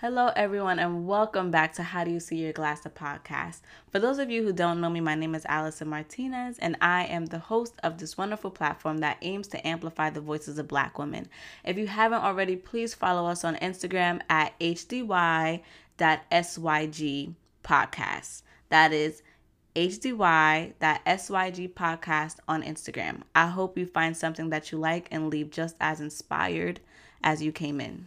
Hello, everyone, and welcome back to How Do You See Your Glass, the podcast. For those of you who don't know me, my name is Allison Martinez, and I am the host of this wonderful platform that aims to amplify the voices of Black women. If you haven't already, please follow us on Instagram at hdy.syg podcast. That is hdy.syg podcast on Instagram. I hope you find something that you like and leave just as inspired as you came in.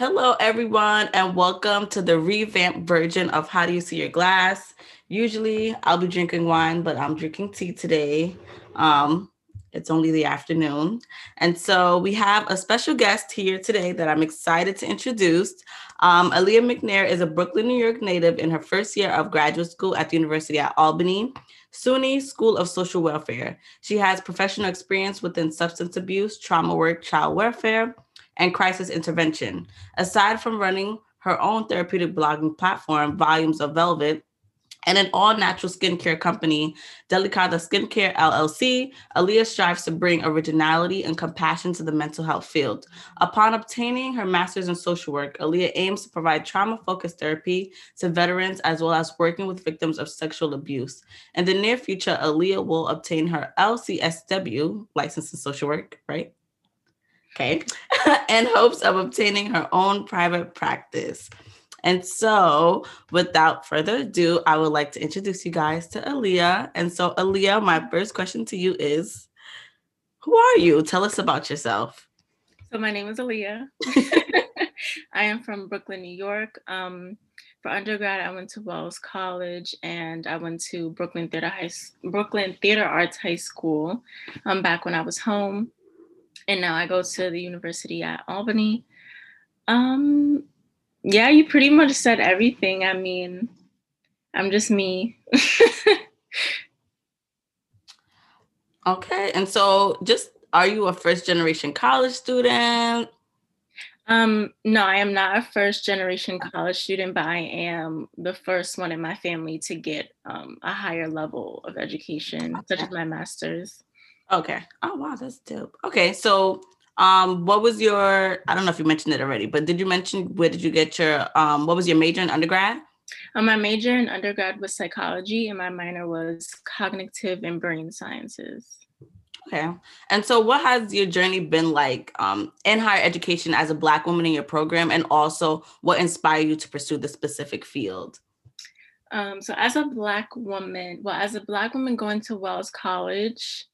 Hello, everyone, and welcome to the revamped version of How Do You See Your Glass. Usually, I'll be drinking wine, but I'm drinking tea today. Um, it's only the afternoon. And so we have a special guest here today that I'm excited to introduce. Um, Aaliyah McNair is a Brooklyn, New York native in her first year of graduate school at the University at Albany. SUNY School of Social Welfare. She has professional experience within substance abuse, trauma work, child welfare, and crisis intervention. Aside from running her own therapeutic blogging platform, Volumes of Velvet, and an all natural skincare company, Delicata Skincare LLC, Aaliyah strives to bring originality and compassion to the mental health field. Upon obtaining her master's in social work, Aaliyah aims to provide trauma focused therapy to veterans as well as working with victims of sexual abuse. In the near future, Aaliyah will obtain her LCSW, license in social work, right? Okay, in hopes of obtaining her own private practice. And so, without further ado, I would like to introduce you guys to Aaliyah. And so, Aaliyah, my first question to you is Who are you? Tell us about yourself. So, my name is Aaliyah. I am from Brooklyn, New York. Um, for undergrad, I went to Wells College and I went to Brooklyn Theater High Brooklyn Theater Arts High School. Um, back when I was home, and now I go to the university at Albany. Um, yeah, you pretty much said everything. I mean, I'm just me. okay, and so just are you a first generation college student? Um, no, I am not a first generation college student, but I am the first one in my family to get um, a higher level of education, okay. such as my master's. Okay. Oh wow, that's dope. Okay, so um, what was your? I don't know if you mentioned it already, but did you mention where did you get your? Um, what was your major in undergrad? Um, my major in undergrad was psychology, and my minor was cognitive and brain sciences. Okay. And so, what has your journey been like um, in higher education as a Black woman in your program, and also what inspired you to pursue the specific field? Um, so, as a Black woman, well, as a Black woman going to Wells College,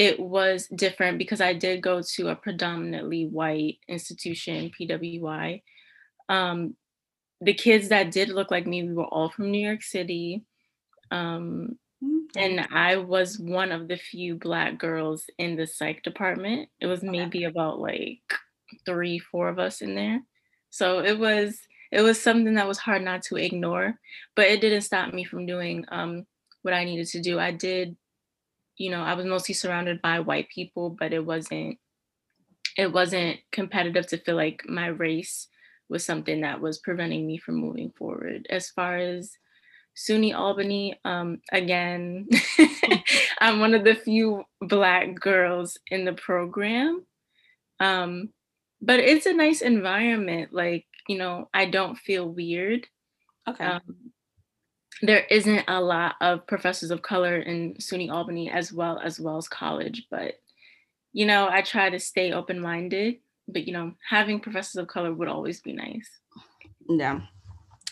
it was different because I did go to a predominantly white institution, PWI. Um, the kids that did look like me, we were all from New York City. Um, and I was one of the few Black girls in the psych department. It was maybe about like three, four of us in there. So it was it was something that was hard not to ignore, but it didn't stop me from doing um, what I needed to do. I did you know, I was mostly surrounded by white people, but it wasn't it wasn't competitive to feel like my race was something that was preventing me from moving forward. As far as SUNY Albany, um, again, I'm one of the few Black girls in the program. Um, but it's a nice environment. Like, you know, I don't feel weird. Okay. Um, there isn't a lot of professors of color in SUNY Albany as well as Wells College, but you know, I try to stay open-minded, but you know, having professors of color would always be nice. Yeah.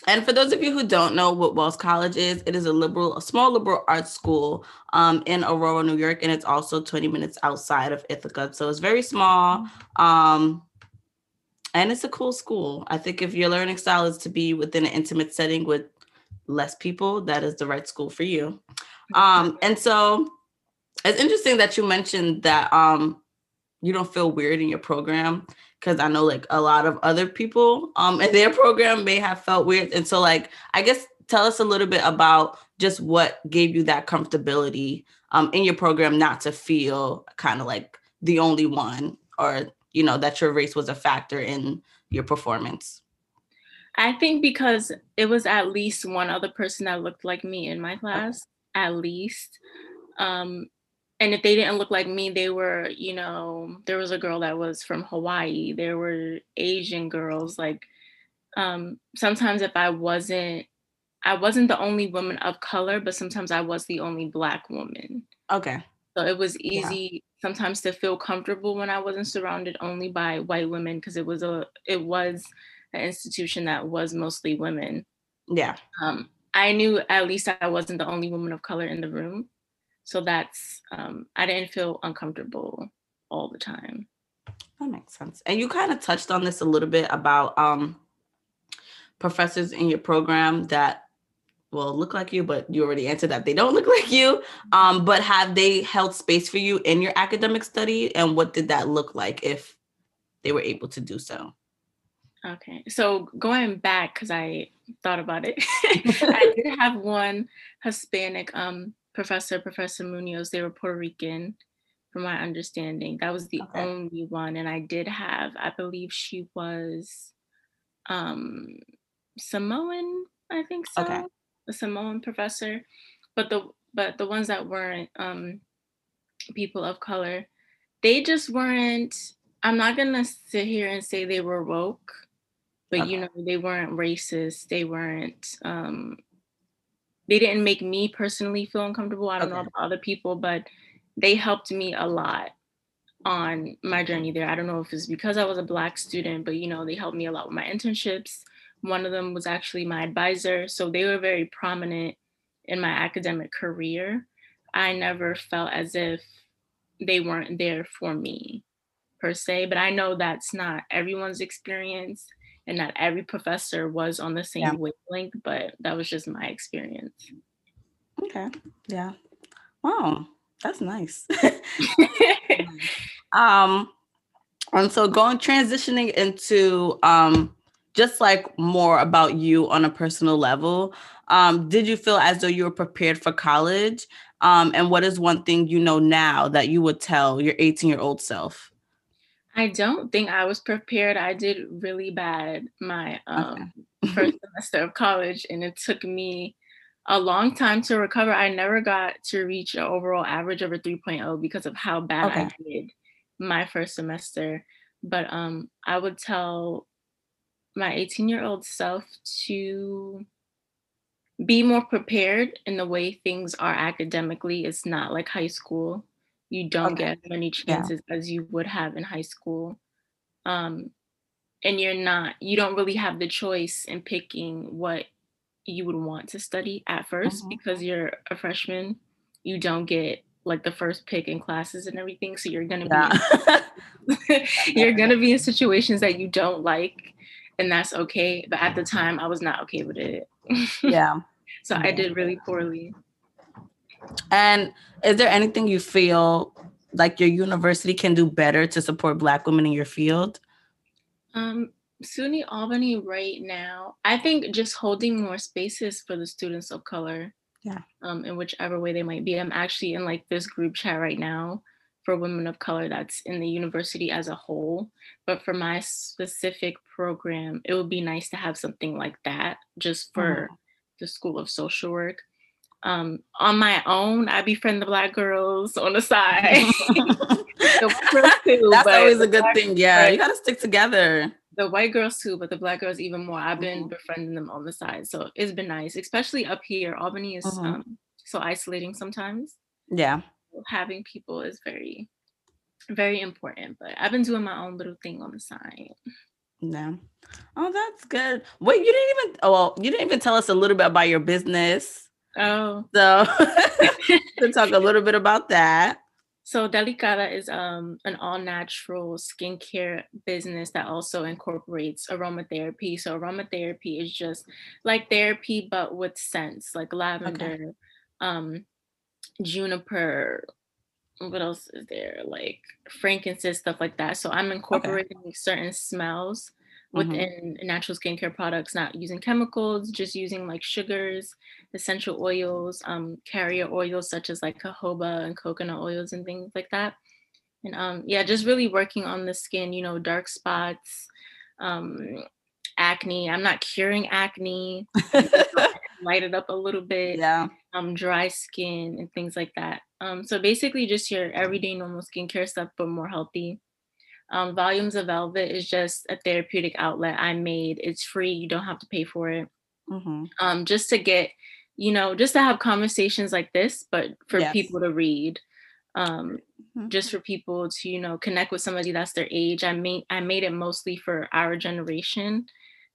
And for those of you who don't know what Wells College is, it is a liberal, a small liberal arts school um, in Aurora, New York, and it's also 20 minutes outside of Ithaca. So it's very small. Um, and it's a cool school. I think if your learning style is to be within an intimate setting with less people, that is the right school for you. Um, and so it's interesting that you mentioned that um, you don't feel weird in your program because I know like a lot of other people um, in their program may have felt weird. And so, like, I guess tell us a little bit about just what gave you that comfortability um, in your program not to feel kind of like the only one or, you know, that your race was a factor in your performance. I think because it was at least one other person that looked like me in my class, at least. Um, and if they didn't look like me, they were, you know, there was a girl that was from Hawaii. There were Asian girls. Like um, sometimes if I wasn't, I wasn't the only woman of color, but sometimes I was the only black woman. Okay. So it was easy yeah. sometimes to feel comfortable when I wasn't surrounded only by white women because it was a it was an institution that was mostly women. Yeah. Um, I knew at least I wasn't the only woman of color in the room. So that's um, I didn't feel uncomfortable all the time. That makes sense. And you kind of touched on this a little bit about um, professors in your program that well look like you, but you already answered that they don't look like you. Um, but have they held space for you in your academic study? And what did that look like if they were able to do so? Okay, so going back because I thought about it, I did have one Hispanic um, professor, Professor Munoz. They were Puerto Rican, from my understanding. That was the okay. only one, and I did have, I believe she was um, Samoan. I think so. Okay. A Samoan professor, but the but the ones that weren't um, people of color, they just weren't. I'm not gonna sit here and say they were woke but okay. you know they weren't racist they weren't um they didn't make me personally feel uncomfortable i don't okay. know about other people but they helped me a lot on my journey there. I don't know if it's because i was a black student but you know they helped me a lot with my internships. One of them was actually my advisor so they were very prominent in my academic career. I never felt as if they weren't there for me per se but i know that's not everyone's experience and not every professor was on the same yeah. wavelength, but that was just my experience. Okay. Yeah. Wow. That's nice. um and so going transitioning into um just like more about you on a personal level um did you feel as though you were prepared for college um and what is one thing you know now that you would tell your 18 year old self I don't think I was prepared. I did really bad my um, okay. first semester of college, and it took me a long time to recover. I never got to reach an overall average of a 3.0 because of how bad okay. I did my first semester. But um, I would tell my 18 year old self to be more prepared in the way things are academically. It's not like high school you don't okay. get as many chances yeah. as you would have in high school um, and you're not you don't really have the choice in picking what you would want to study at 1st mm-hmm. because you're a freshman you don't get like the first pick in classes and everything so you're gonna yeah. be you're gonna be in situations that you don't like and that's okay but at the time i was not okay with it yeah so yeah. i did really poorly and is there anything you feel like your university can do better to support Black women in your field? Um, SUNY Albany right now, I think just holding more spaces for the students of color. Yeah. Um, in whichever way they might be. I'm actually in like this group chat right now for women of color that's in the university as a whole. But for my specific program, it would be nice to have something like that just for mm-hmm. the School of Social Work um, on my own, I befriend the black girls on the side. too, That's always a good thing. Yeah, you gotta stick together. The white girls too, but the black girls even more. I've been mm-hmm. befriending them on the side, so it's been nice, especially up here. Albany is mm-hmm. um, so isolating sometimes. Yeah, having people is very, very important. But I've been doing my own little thing on the side. Yeah. Oh, that's good. Wait, you didn't even. Oh, well, you didn't even tell us a little bit about your business. Oh. So to talk a little bit about that. So Delicada is um, an all-natural skincare business that also incorporates aromatherapy. So aromatherapy is just like therapy, but with scents, like lavender, okay. um, juniper. What else is there? Like frankincense, stuff like that. So I'm incorporating okay. certain smells. Within mm-hmm. natural skincare products, not using chemicals, just using like sugars, essential oils, um, carrier oils such as like jojoba and coconut oils and things like that. And um, yeah, just really working on the skin, you know, dark spots, um, acne. I'm not curing acne, light it up a little bit. Yeah. Um, dry skin and things like that. Um, so basically, just your everyday normal skincare stuff, but more healthy. Um, Volumes of Velvet is just a therapeutic outlet I made. It's free, you don't have to pay for it. Mm-hmm. Um, just to get, you know, just to have conversations like this, but for yes. people to read. Um, mm-hmm. just for people to, you know, connect with somebody that's their age. I made I made it mostly for our generation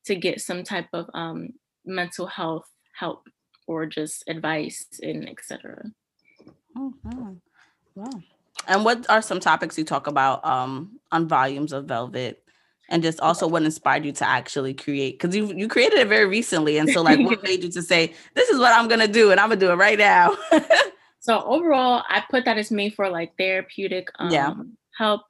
to get some type of um, mental health help or just advice and etc. Mm-hmm. Wow. And what are some topics you talk about um, on volumes of Velvet? And just also what inspired you to actually create? Because you you created it very recently. And so like what made you to say, this is what I'm gonna do and I'm gonna do it right now? so overall, I put that as made for like therapeutic um yeah. help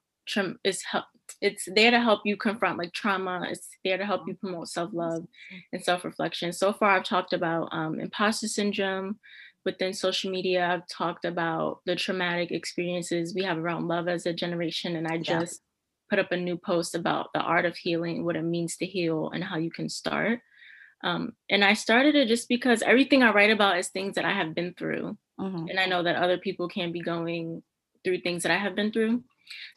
is help it's there to help you confront like trauma it's there to help you promote self-love and self-reflection so far i've talked about um, imposter syndrome within social media i've talked about the traumatic experiences we have around love as a generation and i just put up a new post about the art of healing what it means to heal and how you can start. Um, and i started it just because everything i write about is things that i have been through mm-hmm. and i know that other people can be going through things that i have been through.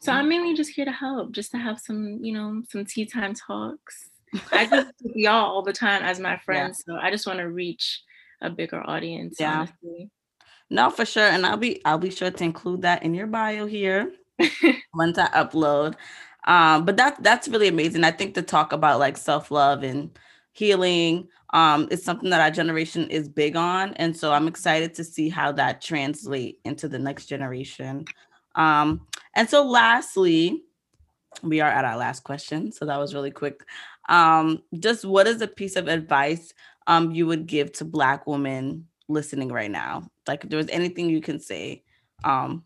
So i'm mainly just here to help just to have some you know some tea time talks. I just y'all all the time as my friends yeah. so i just want to reach a bigger audience. Yeah. Honestly. No, for sure. And I'll be I'll be sure to include that in your bio here once I upload. Um, but that that's really amazing. I think to talk about like self-love and healing um is something that our generation is big on. And so I'm excited to see how that translate into the next generation. Um, and so lastly, we are at our last question. So that was really quick. Um, just what is a piece of advice um you would give to black women listening right now? Like if there was anything you can say, um,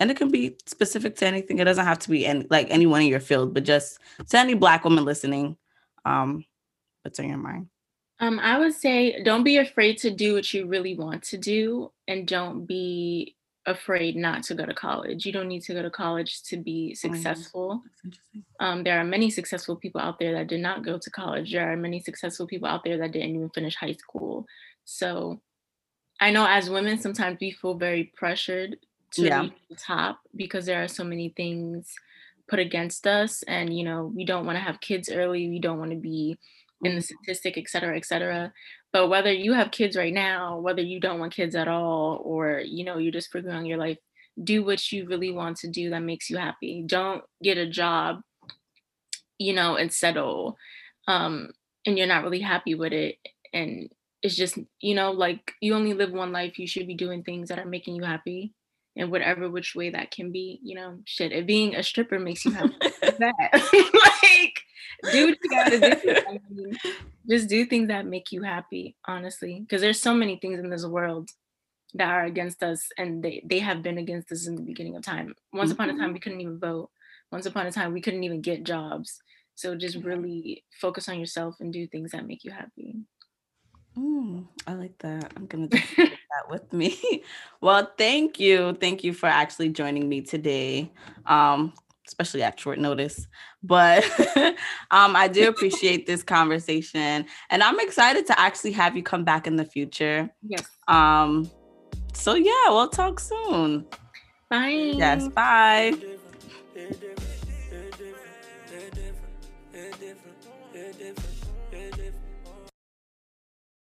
and it can be specific to anything. It doesn't have to be any like anyone in your field, but just to any black woman listening, um, what's on your mind? Um, I would say don't be afraid to do what you really want to do and don't be afraid not to go to college. You don't need to go to college to be oh, successful. Um, there are many successful people out there that did not go to college. There are many successful people out there that didn't even finish high school. So I know as women, sometimes we feel very pressured to yeah. reach the top because there are so many things put against us. And, you know, we don't want to have kids early. We don't want to be in the statistic, et cetera, et cetera. But whether you have kids right now, whether you don't want kids at all, or you know, you're just figuring out your life, do what you really want to do that makes you happy. Don't get a job, you know, and settle. Um, and you're not really happy with it. And it's just, you know, like you only live one life. You should be doing things that are making you happy in whatever which way that can be, you know, shit. If being a stripper makes you happy, that. like do what you gotta do. I mean, just do things that make you happy, honestly. Because there's so many things in this world that are against us and they, they have been against us in the beginning of time. Once mm-hmm. upon a time mm-hmm. we couldn't even vote. Once upon a time we couldn't even get jobs. So just really focus on yourself and do things that make you happy. Mm, I like that. I'm gonna take that with me. well, thank you. Thank you for actually joining me today. Um, especially at short notice. But um, I do appreciate this conversation, and I'm excited to actually have you come back in the future. Yes. Um. So yeah, we'll talk soon. Bye. Yes. Bye.